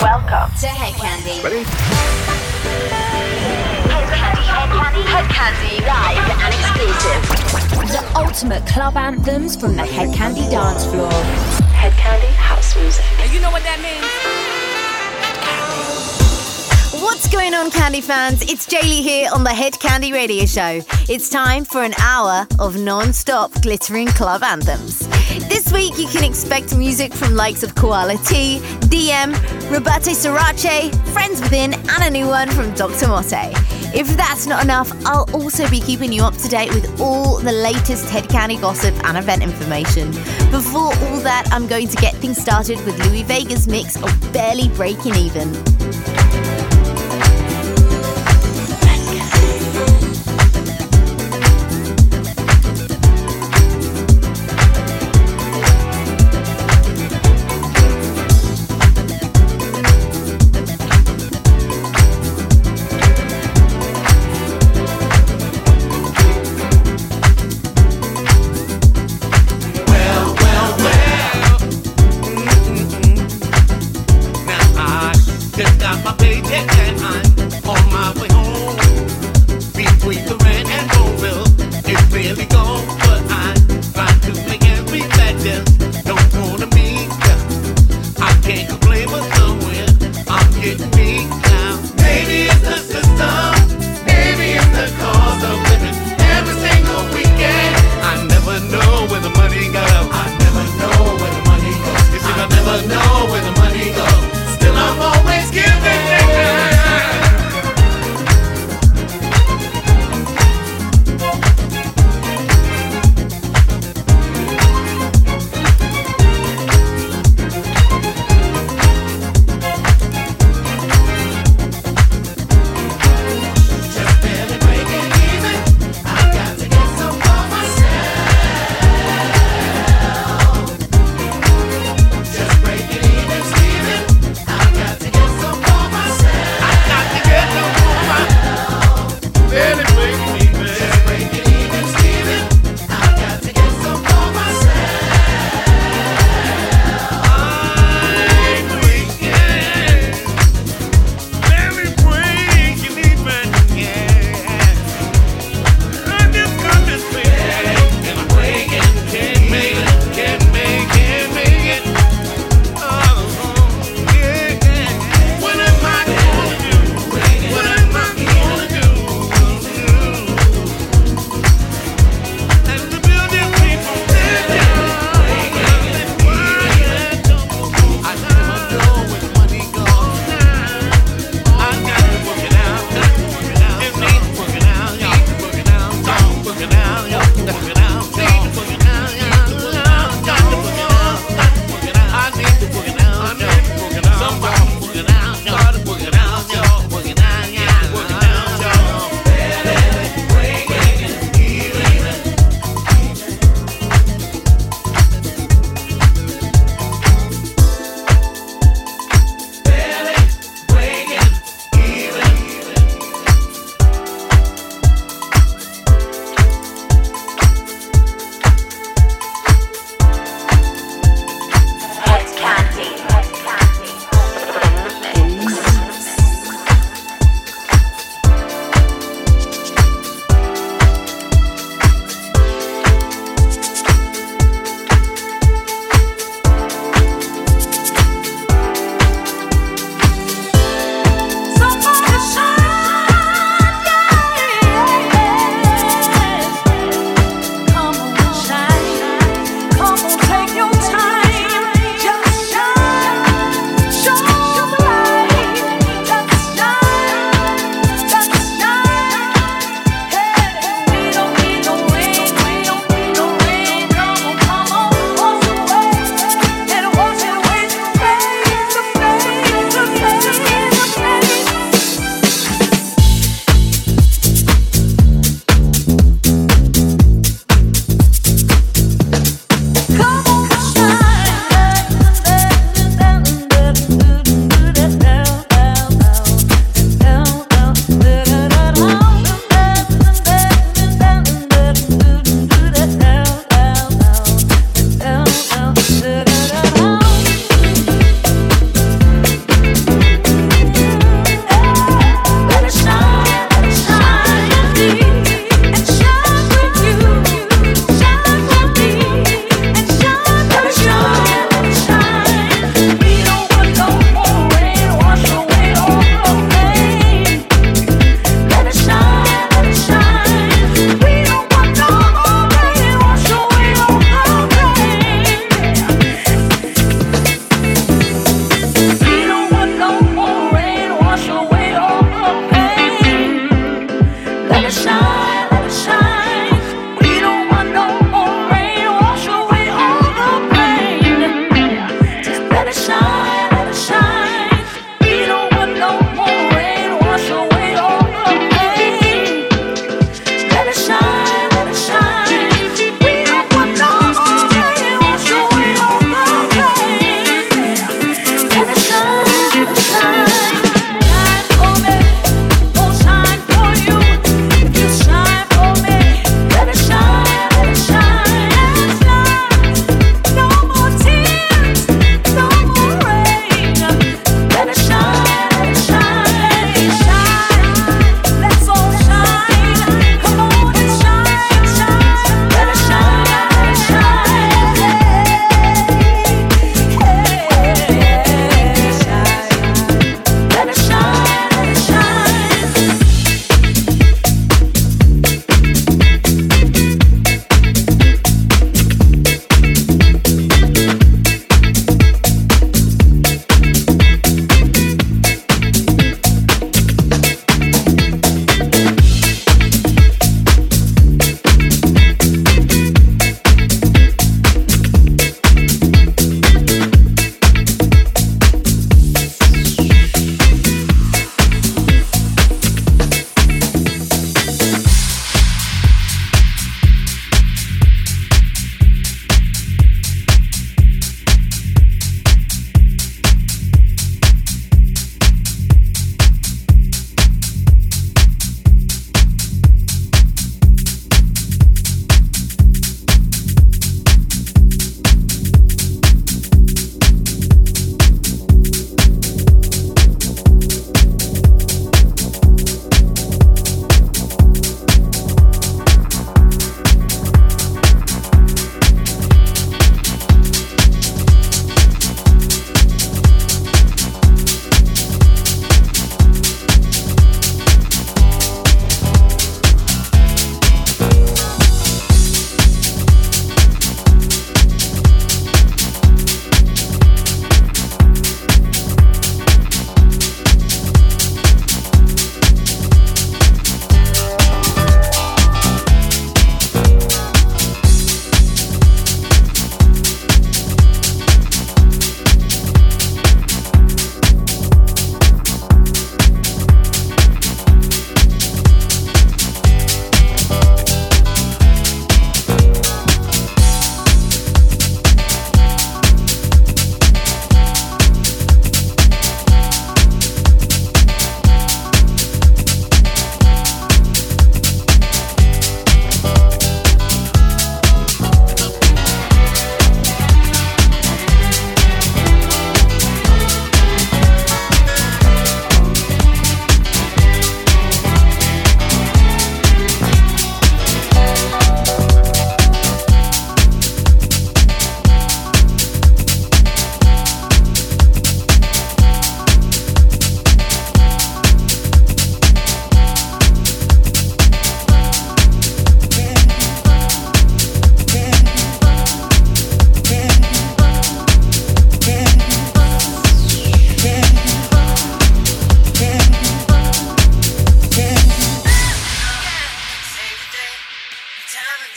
Welcome to Hedkandi. Ready? Hedkandi, Head Candy, Hedkandi, live and exclusive. The ultimate club anthems from the Hedkandi dance floor. Hedkandi House Music. And you know what that means? What's going on, Candy fans? It's Jaylee here on the Hedkandi Radio Show. It's time for an hour of non stop glittering club anthems. This week, you can expect music from likes of Koala T, DM, Roberto Surace, Friends Within, and a new one from Dr. Motte. If that's not enough, I'll also be keeping you up to date with all the latest Hedkandi gossip and event information. Before all that, I'm going to get things started with Louie Vega's mix of Barely Breaking Even.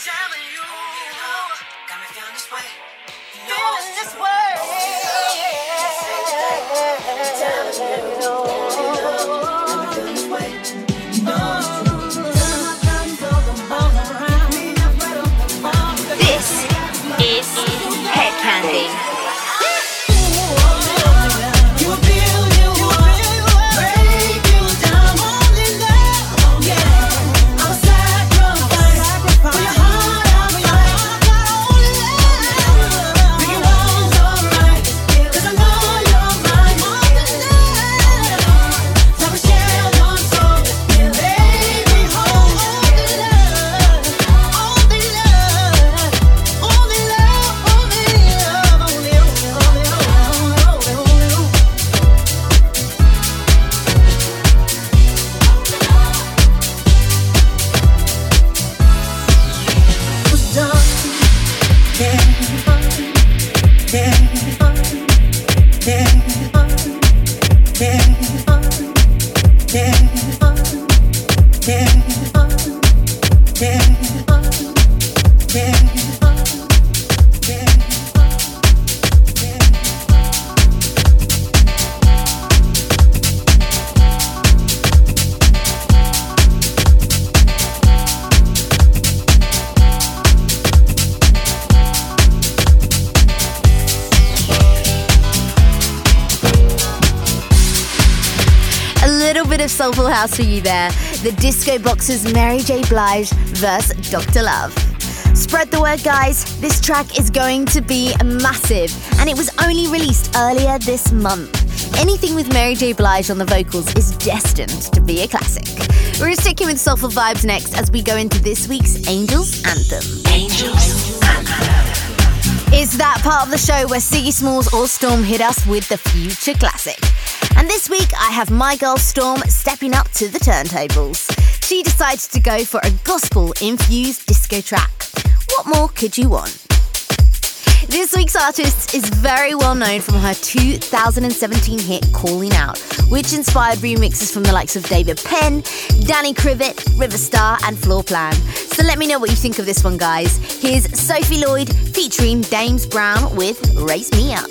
telling you. Got me feeling this way. Feeling this way. House for you there. The Disco Boxes Mary J. Blige vs. Dr. Love. Spread the word, guys. This track is going to be massive, and it was only released earlier this month. Anything with Mary J. Blige on the vocals is destined to be a classic. We're sticking with soulful vibes next as we go into this week's Angels Anthem. Angels Anthem. It's that part of the show where Siggy Smalls or Storm hit us with the future classic. And this week I have my girl Storm stepping up to the turntables. She decided to go for a gospel infused disco track. What more could you want? This week's artist is very well known from her 2017 hit Calling Out, which inspired remixes from the likes of David Penn, Danny Krivit, Riva Starr, and Floorplan. So let me know what you think of this one, guys. Here's Sophie Lloyd featuring Dames Brown with Raise Me Up.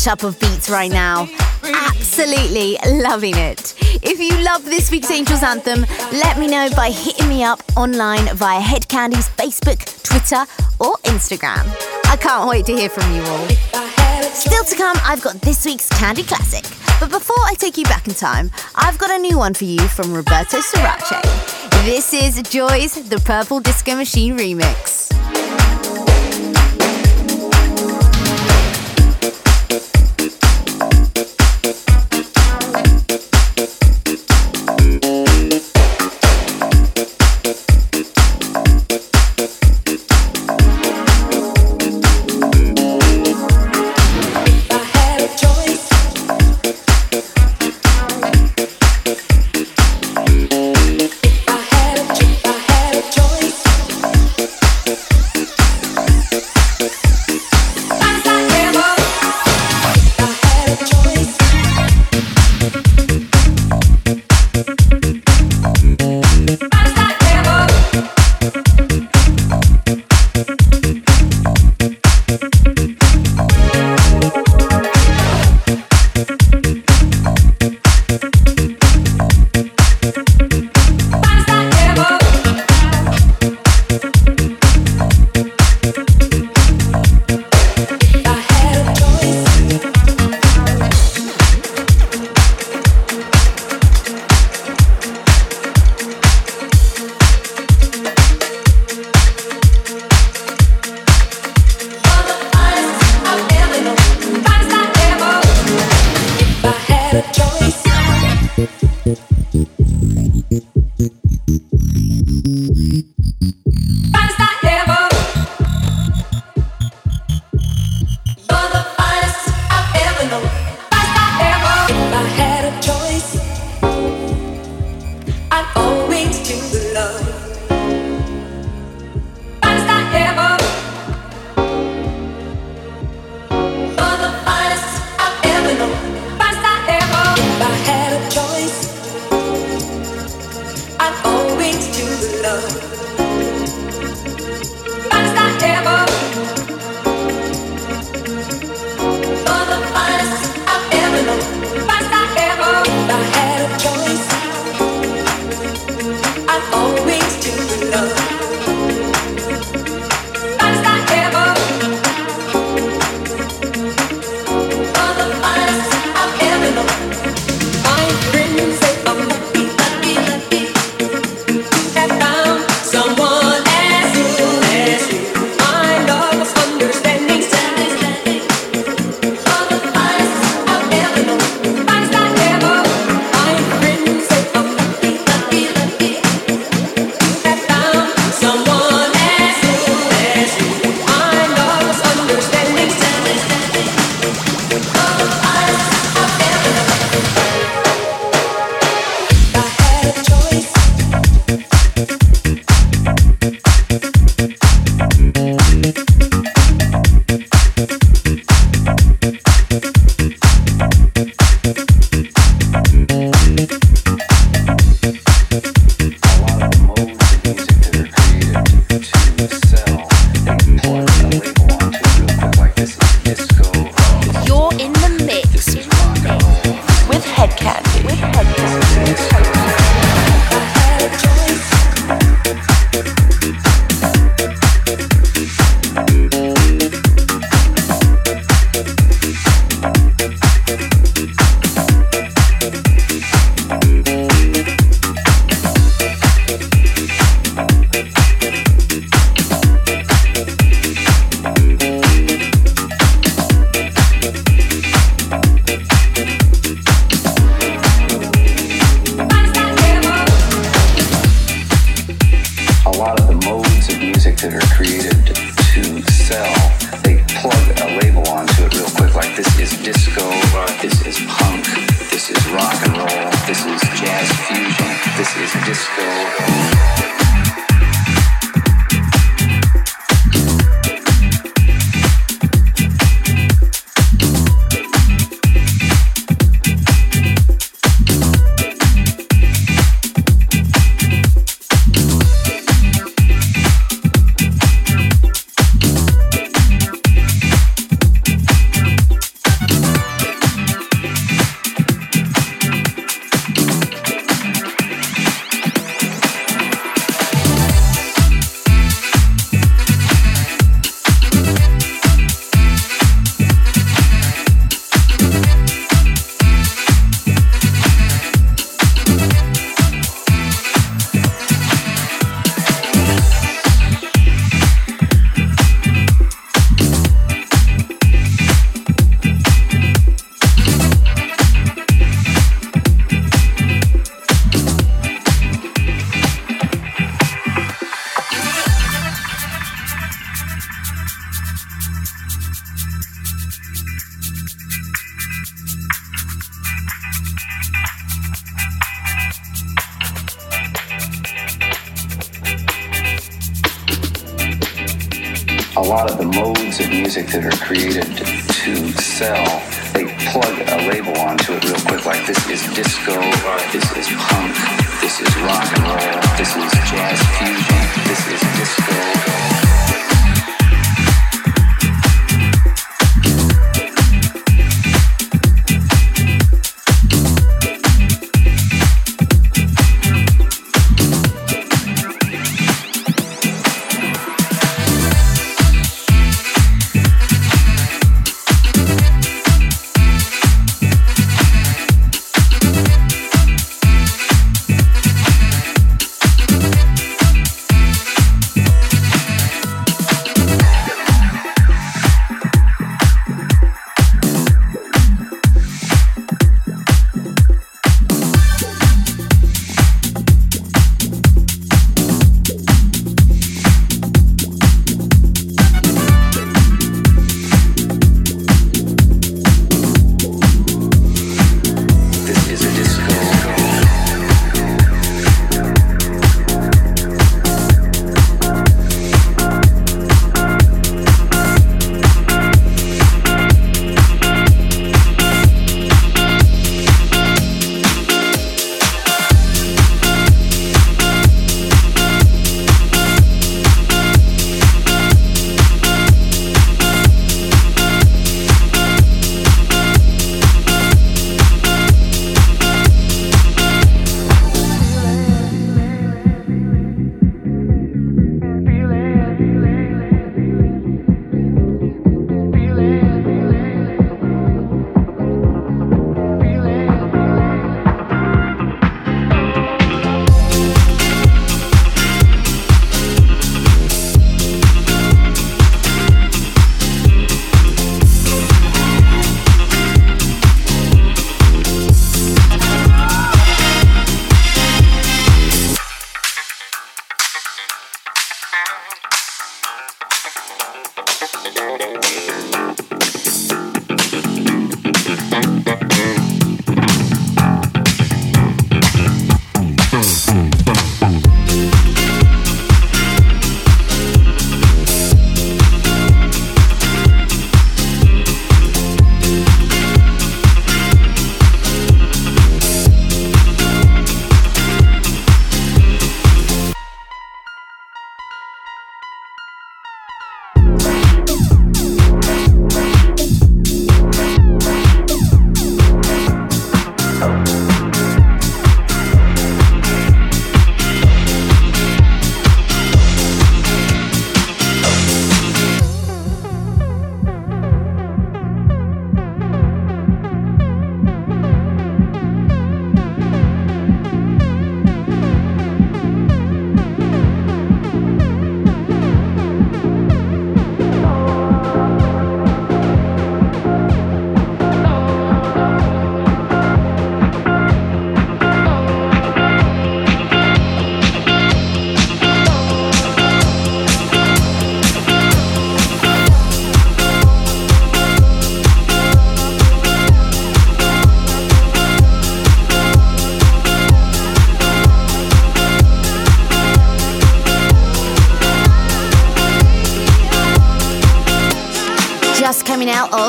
mashup of beats right now. Absolutely loving it. If you love this week's Angels Anthem, let me know by hitting me up online via Hedkandi's Facebook, Twitter, or Instagram. I can't wait to hear from you all. Still to come, I've got this week's Candy Classic. But before I take you back in time, I've got a new one for you from Roberto Surace. This is Joy's The Purple Disco Machine remix.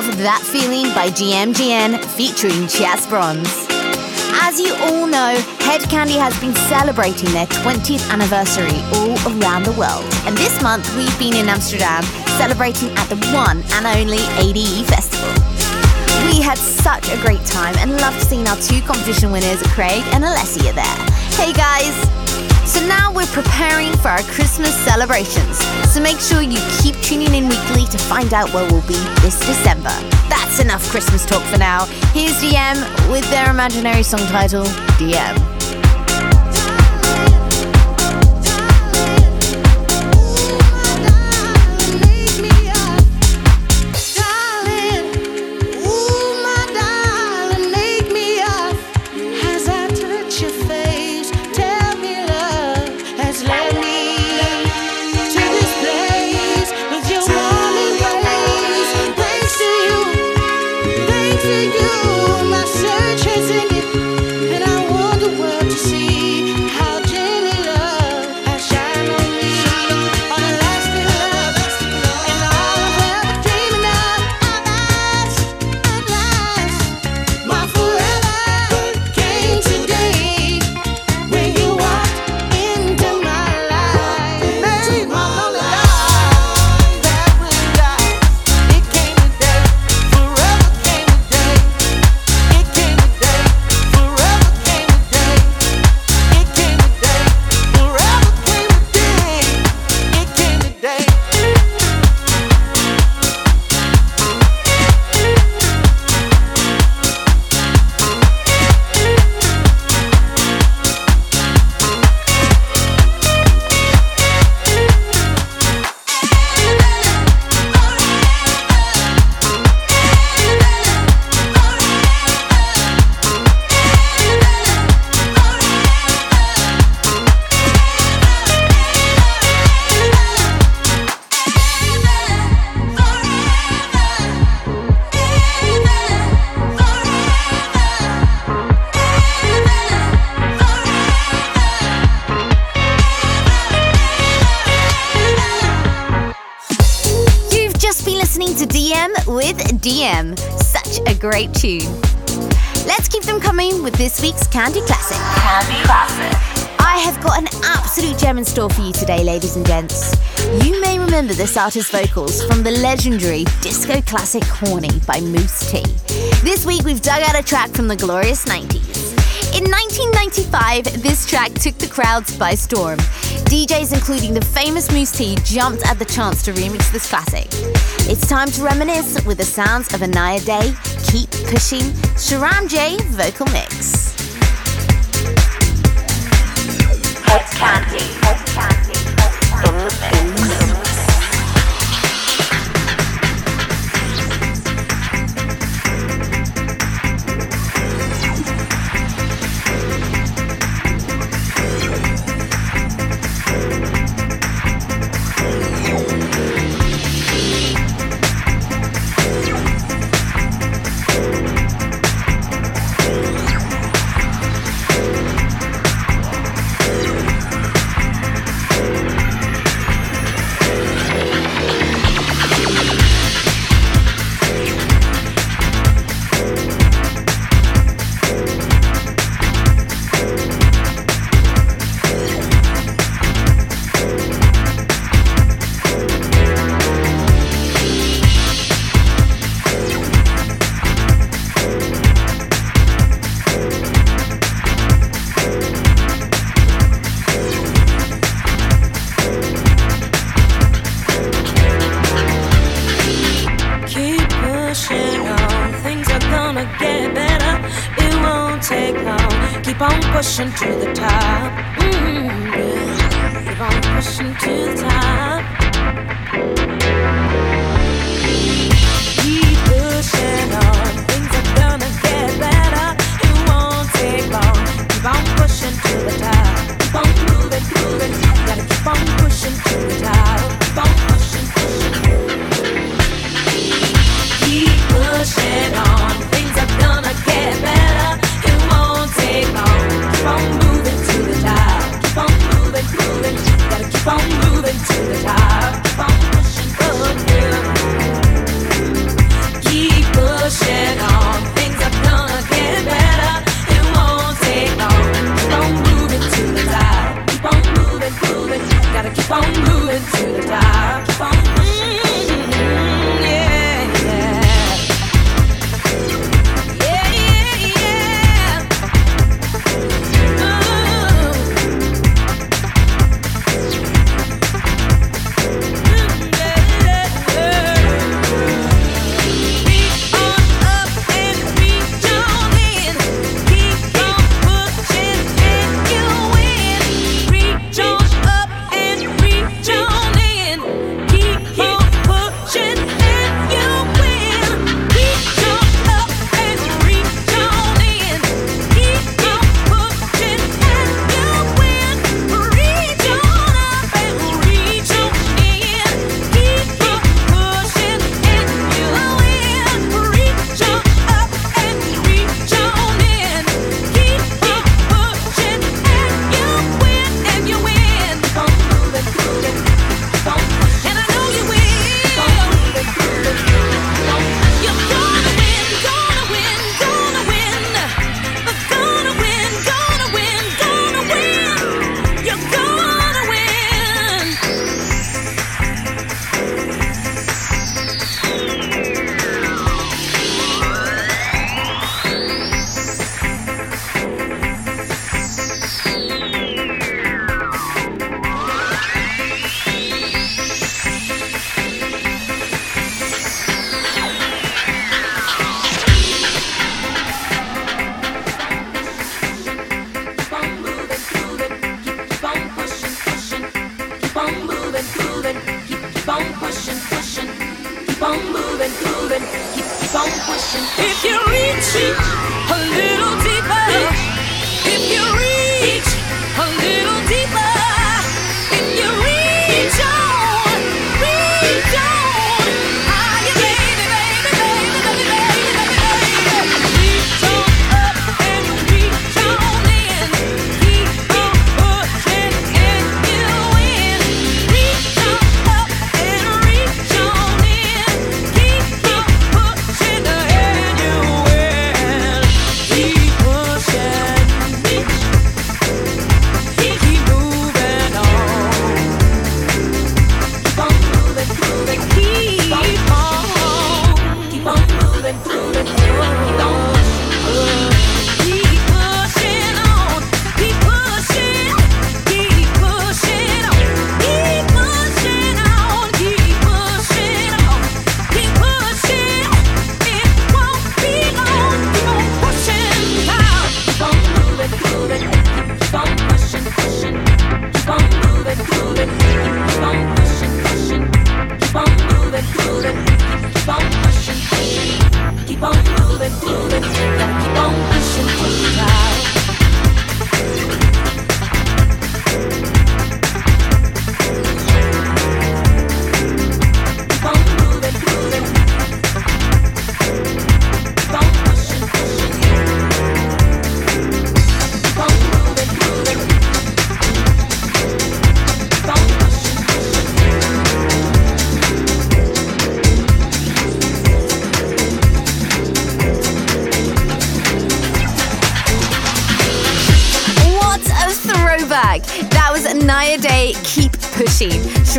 That Feeling by GMGN featuring Chas Bronze. As you all know, Hedkandi has been celebrating their 20th anniversary all around the world. And this month we've been in Amsterdam celebrating at the one and only ADE Festival. We had such a great time and loved seeing our two competition winners, Craig and Alessia, there. Hey guys! So now we're preparing for our Christmas celebrations. So make sure you keep tuning in weekly to find out where we'll be this December. That's enough Christmas talk for now. Here's DM with their imaginary song title, DM. Candy Classic. Candy Classic. I have got an absolute gem in store for you today, ladies and gents. You may remember this artist's vocals from the legendary disco classic Horny by Mousse T. This week we've dug out a track from the glorious 90s. In 1995, this track took the crowds by storm. DJs, including the famous Mousse T, jumped at the chance to remix this classic. It's time to reminisce with the sounds of Inaya Day, Keep Pushing, Sharam Jey vocal mix. Move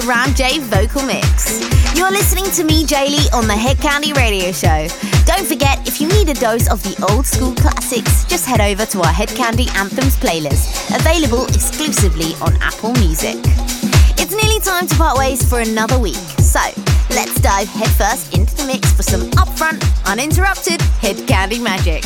Sharam Jey vocal mix. You're listening to me, Jaylee, on the Hedkandi Radio Show. Don't forget, if you need a dose of the old school classics, just head over to our Hedkandi Anthems playlist, available exclusively on Apple Music. It's nearly time to part ways for another week, so let's dive headfirst into the mix for some upfront, uninterrupted Hedkandi magic.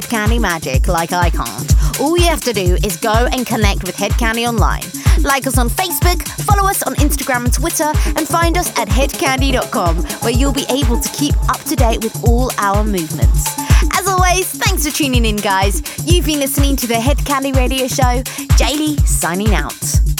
Hed Kandi magic like I can't, all you have to do is go and connect with Hed Kandi online. Like us on Facebook, follow us on Instagram and Twitter, and find us at hedkandi.com, where you'll be able to keep up to date with all our movements. As always, thanks for tuning in, guys. You've been listening to the Hedkandi Radio Show. Jaylee signing out.